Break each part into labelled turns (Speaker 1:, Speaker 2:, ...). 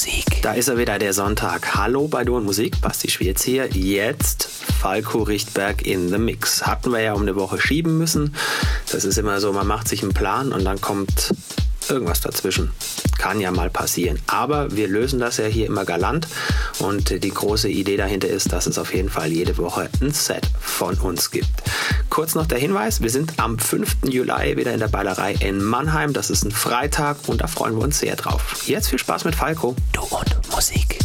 Speaker 1: Musik.
Speaker 2: Da ist er wieder, der Sonntag. Hallo bei Du und Musik, Basti Schwierz hier. Jetzt Falco Richtberg in the Mix. Hatten wir ja um eine Woche schieben müssen. Das ist immer so, man macht sich einen Plan und dann kommt irgendwas dazwischen. Kann ja mal passieren. Aber wir lösen das ja hier immer galant. Und die große Idee dahinter ist, dass es auf jeden Fall jede Woche ein Set von uns gibt. Kurz noch der Hinweis, wir sind am 5. Juli wieder in der Ballerei in Mannheim. Das ist ein Freitag und da freuen wir uns sehr drauf. Jetzt viel Spaß mit Falco.
Speaker 1: Du und Musik.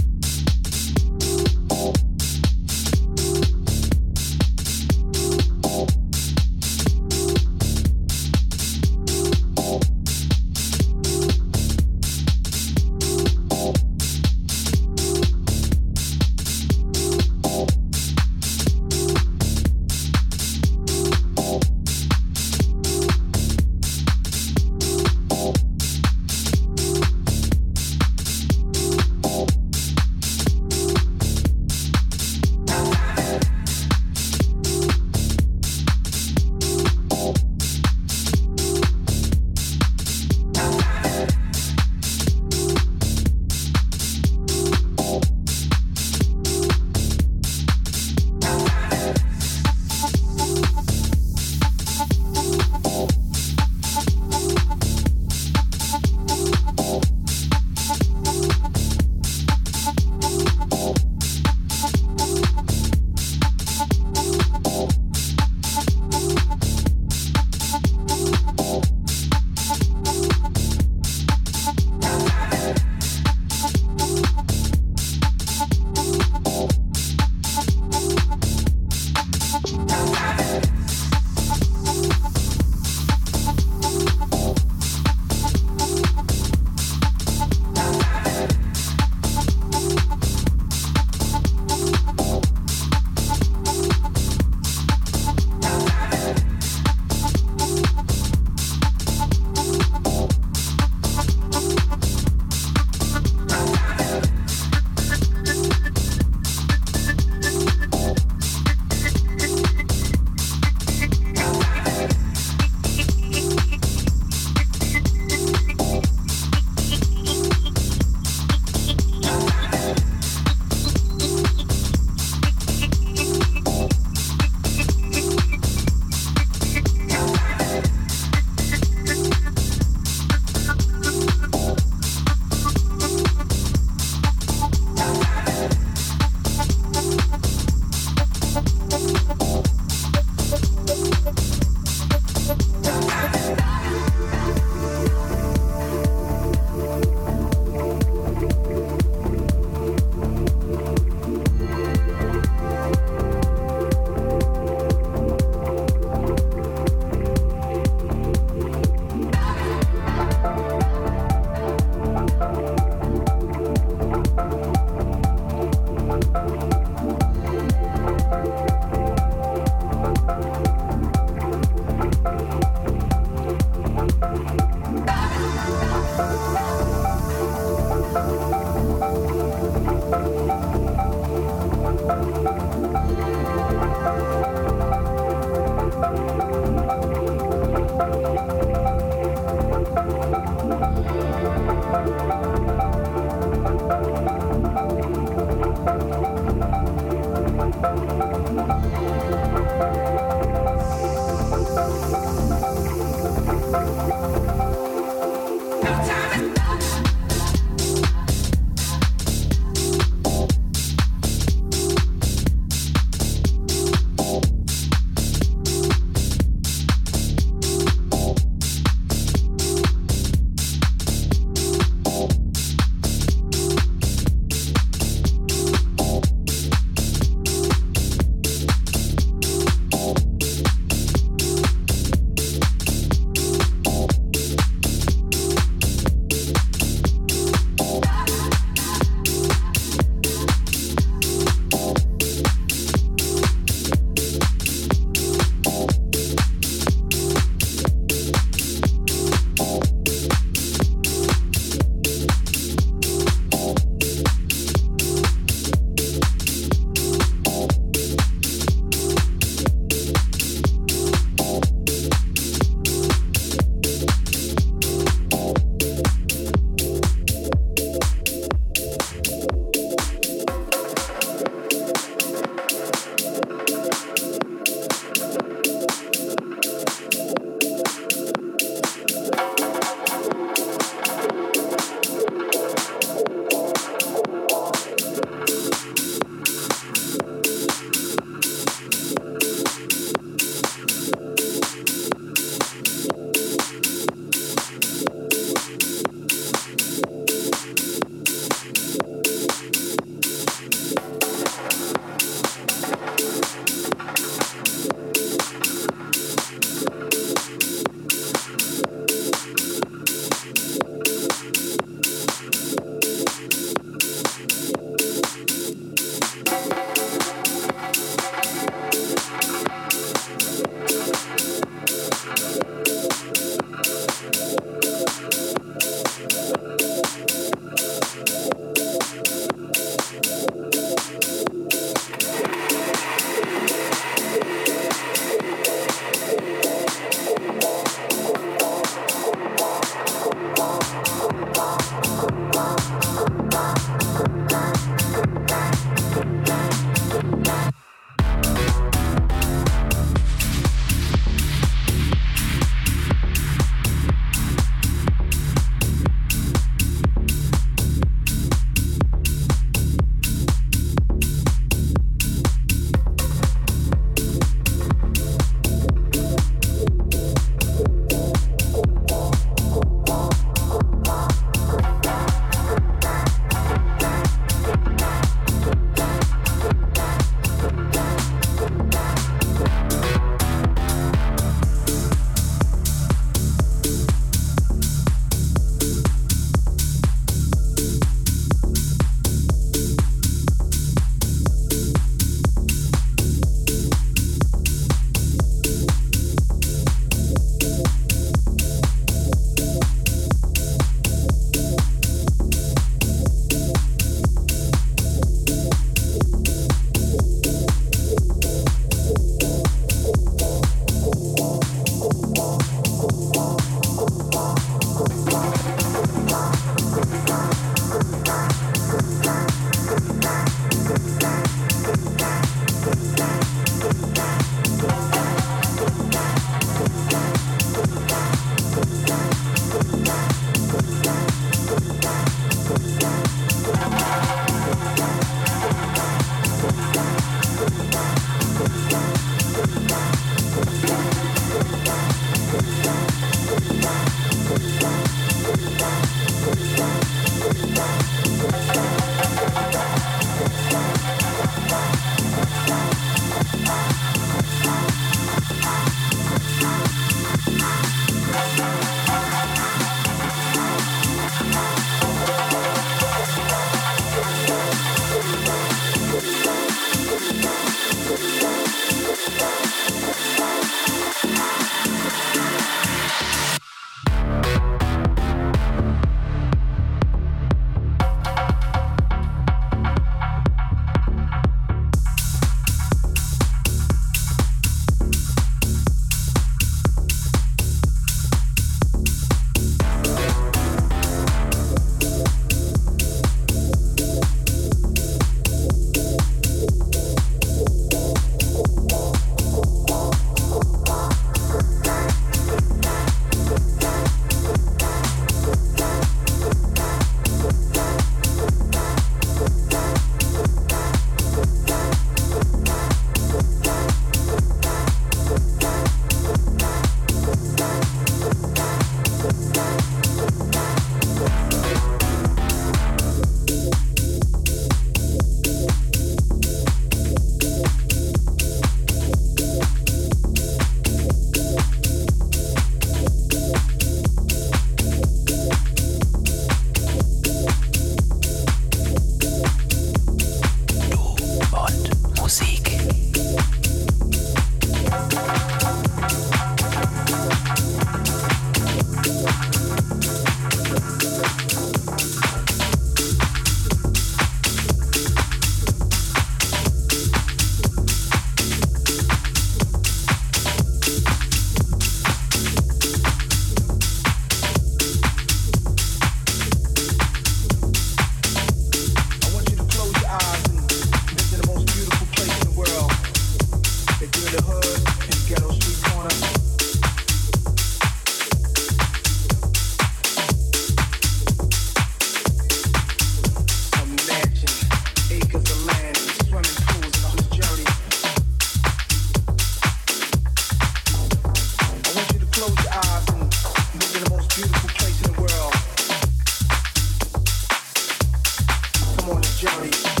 Speaker 2: Johnny.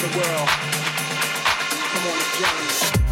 Speaker 2: the world. Come on, let's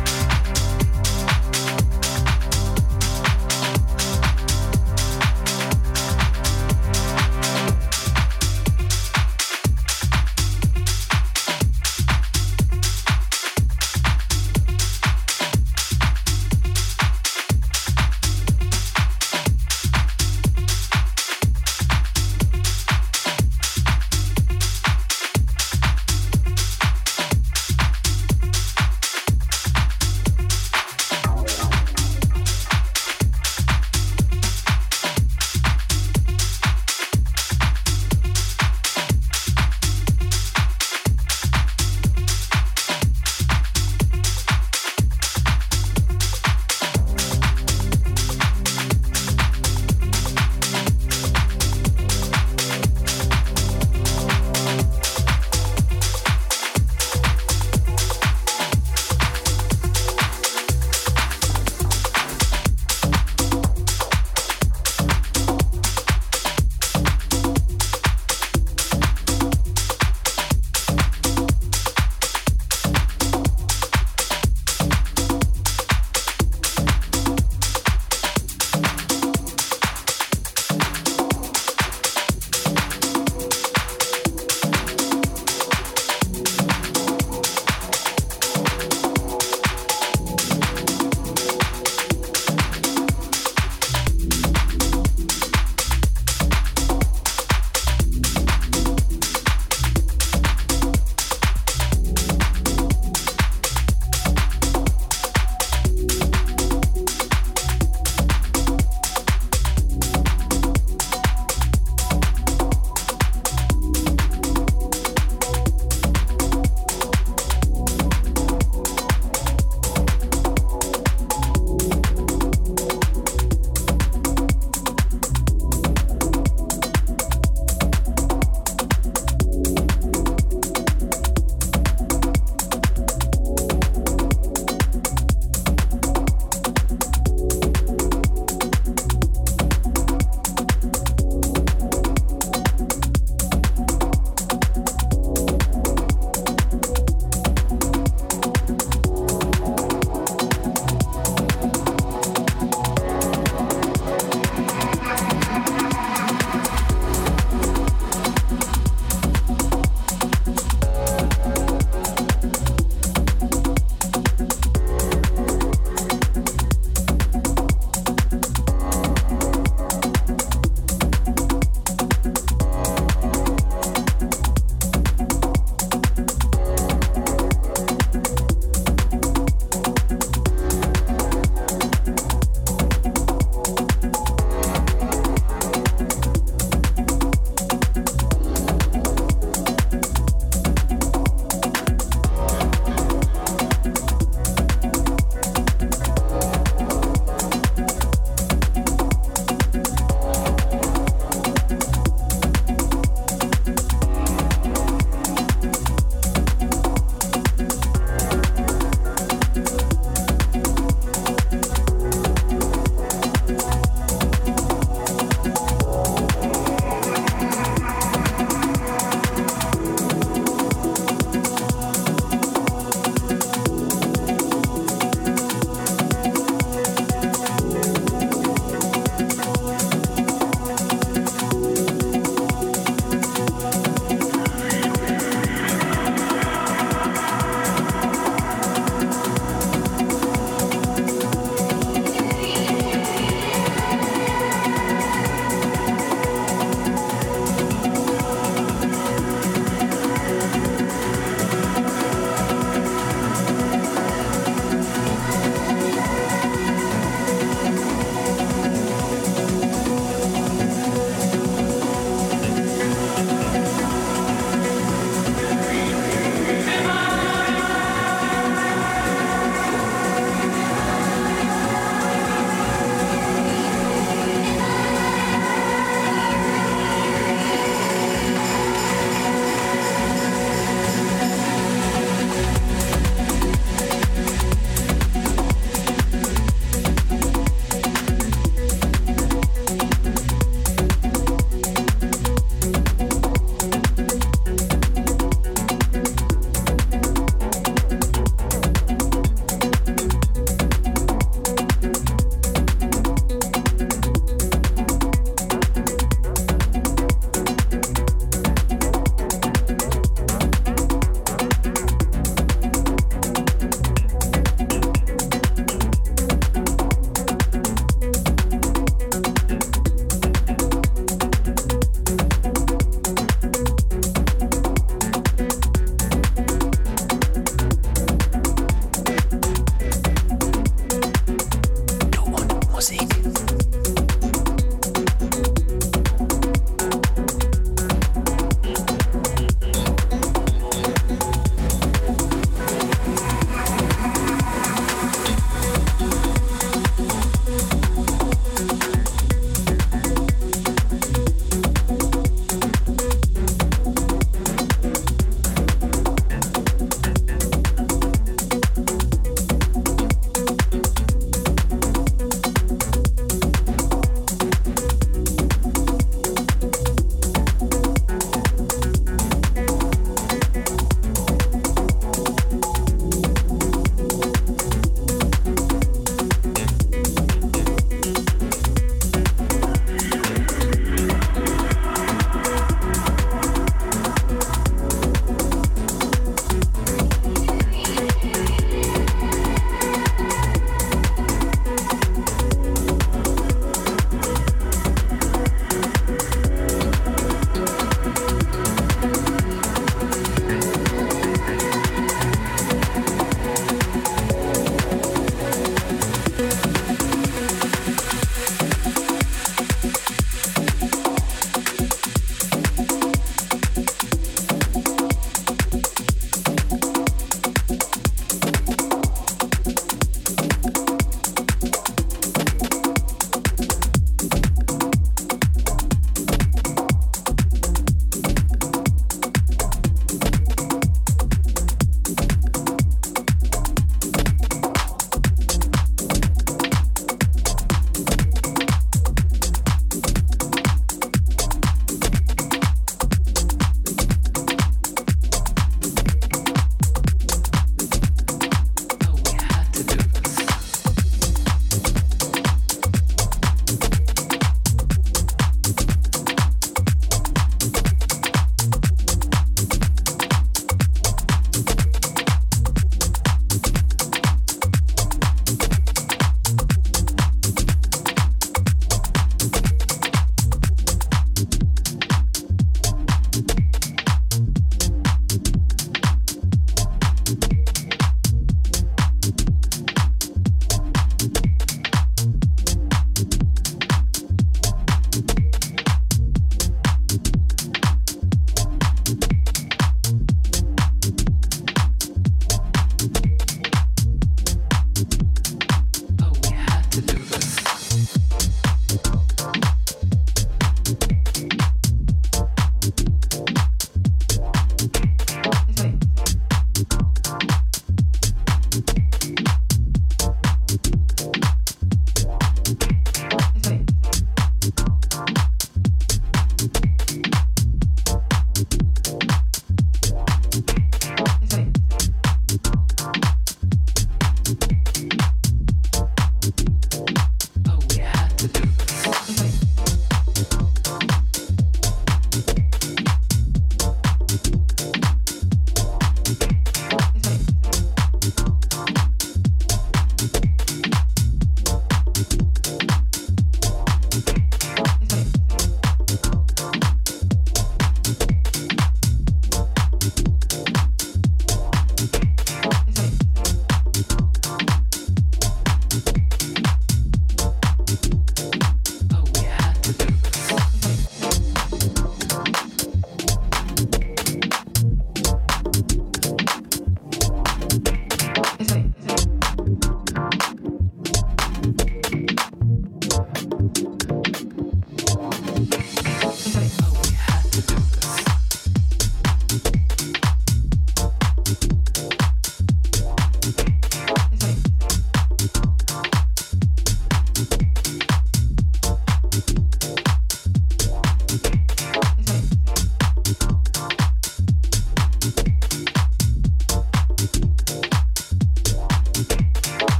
Speaker 3: music.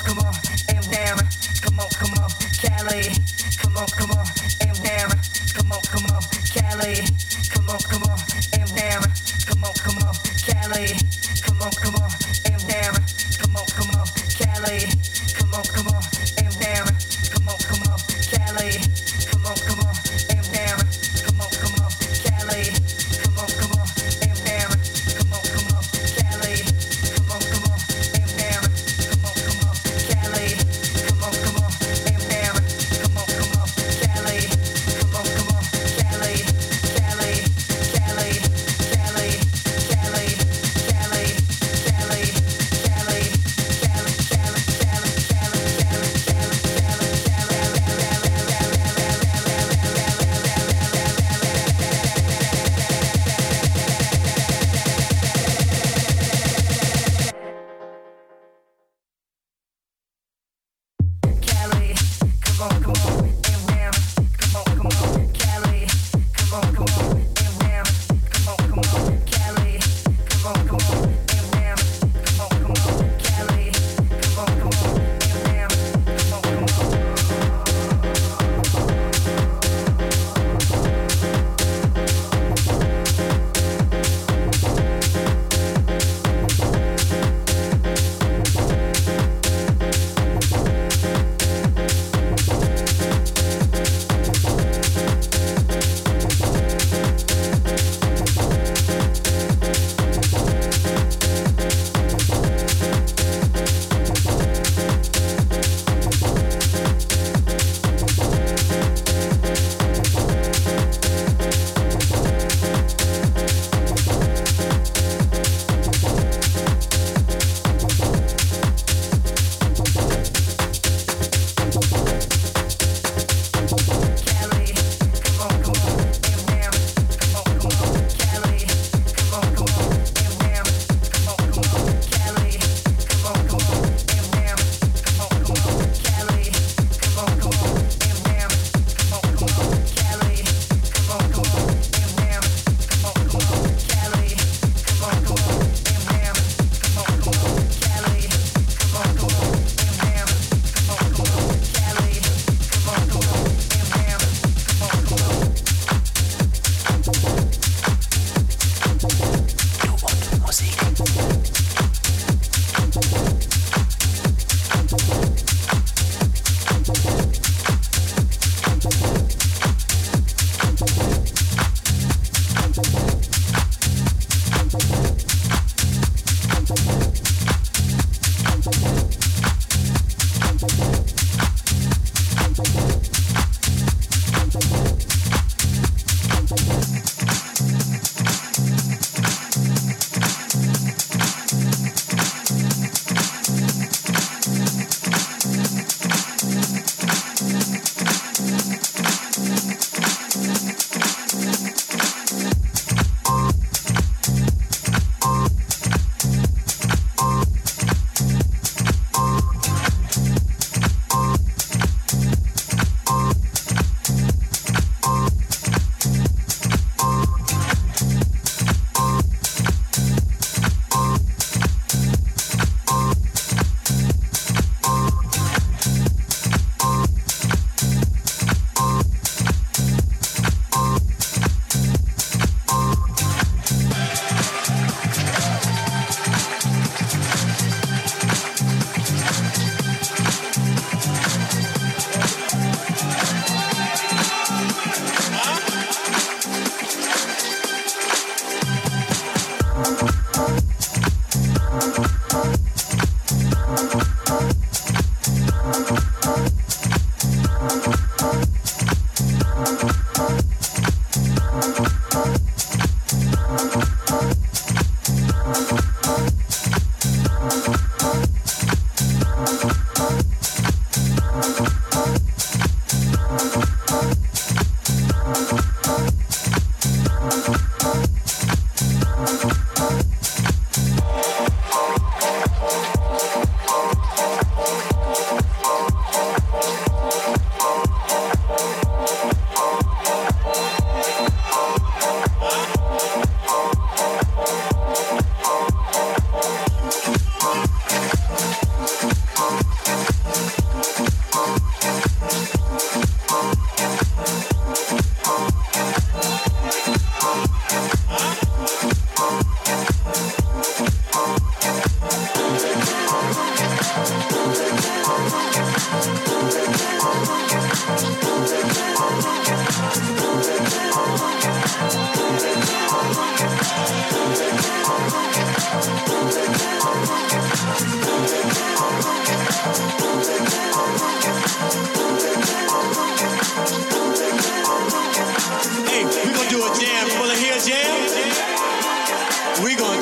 Speaker 3: come on.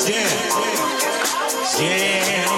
Speaker 3: yeah, yeah.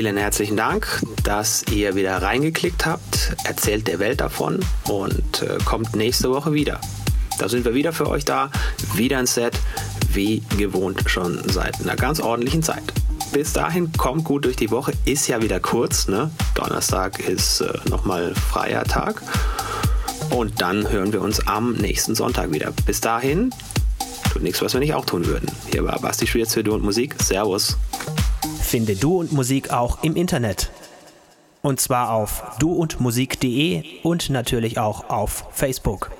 Speaker 2: Vielen herzlichen Dank, dass ihr wieder reingeklickt habt. Erzählt der Welt davon und äh, kommt nächste Woche wieder. Da sind wir wieder für euch da, wieder ein Set, wie gewohnt schon seit einer ganz ordentlichen Zeit. Bis dahin kommt gut durch die Woche, ist ja wieder kurz, ne? Donnerstag ist äh, nochmal freier Tag. Und dann hören wir uns am nächsten Sonntag wieder. Bis dahin, tut nichts, was wir nicht auch tun würden. Hier war Basti Schwierz für Du und Musik. Servus.
Speaker 1: Finde Du und Musik auch im Internet. Und zwar auf duundmusik.de und natürlich auch auf Facebook.